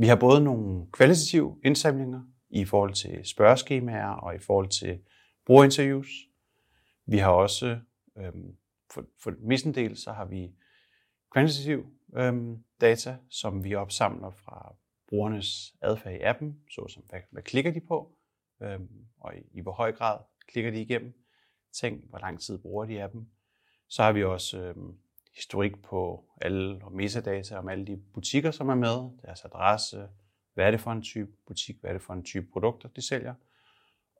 Vi har både nogle kvalitative indsamlinger i forhold til spørgeskemaer og i forhold til brugerinterviews. Vi har også, øhm, for, for del, så har vi kvantitativ øhm, data, som vi opsamler fra brugernes adfærd i appen, såsom hvad, hvad klikker de på, øhm, og i, i hvor høj grad klikker de igennem ting, hvor lang tid bruger de appen. Så har vi også øhm, historik på alle og metadata om alle de butikker, som er med, deres adresse, hvad er det for en type butik, hvad er det for en type produkter, de sælger.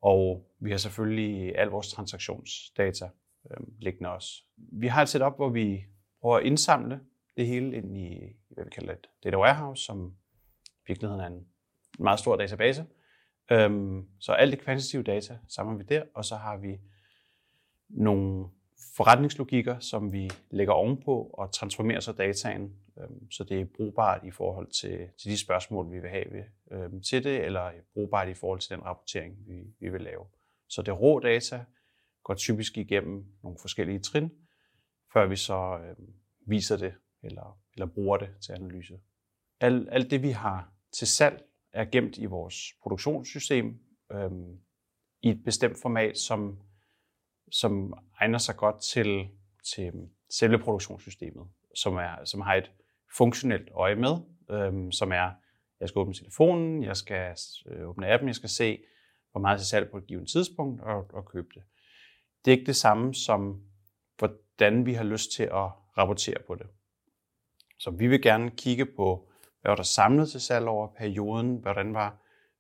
Og vi har selvfølgelig al vores transaktionsdata øh, liggende også. Vi har et setup, hvor vi prøver at indsamle det hele ind i, hvad vi kalder et data warehouse, som i virkeligheden er en meget stor database. Øhm, så alt det kvantitative data samler vi der, og så har vi nogle forretningslogikker, som vi lægger ovenpå og transformerer så dataen, øhm, så det er brugbart i forhold til, til de spørgsmål, vi vil have øhm, til det, eller brugbart i forhold til den rapportering, vi, vi vil lave. Så det rå data går typisk igennem nogle forskellige trin, før vi så øh, viser det eller, eller bruger det til analyse. Alt, alt det, vi har til salg, er gemt i vores produktionssystem øh, i et bestemt format, som, som egner sig godt til, til øhm, selve produktionssystemet, som, er, som har et funktionelt øje med, øhm, som er, jeg skal åbne telefonen, jeg skal øh, åbne appen, jeg skal se, hvor meget til salg på et givet tidspunkt og, og købe det. Det er ikke det samme som, hvordan vi har lyst til at rapportere på det. Så vi vil gerne kigge på, hvad var der samlet til salg over perioden, hvordan var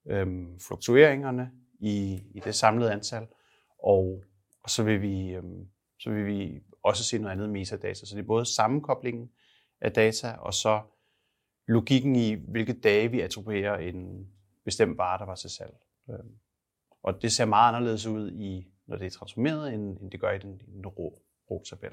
øhm, fluktueringerne i, i det samlede antal, og, og så, vil vi, øhm, så vil vi også se noget andet metadata. Så det er både sammenkoblingen af data, og så logikken i, hvilke dage vi attribuerer en bestemt vare, der var til salg. Øhm, og det ser meget anderledes ud, i, når det er transformeret, end, end det gør i den, i den rå, rå tabel.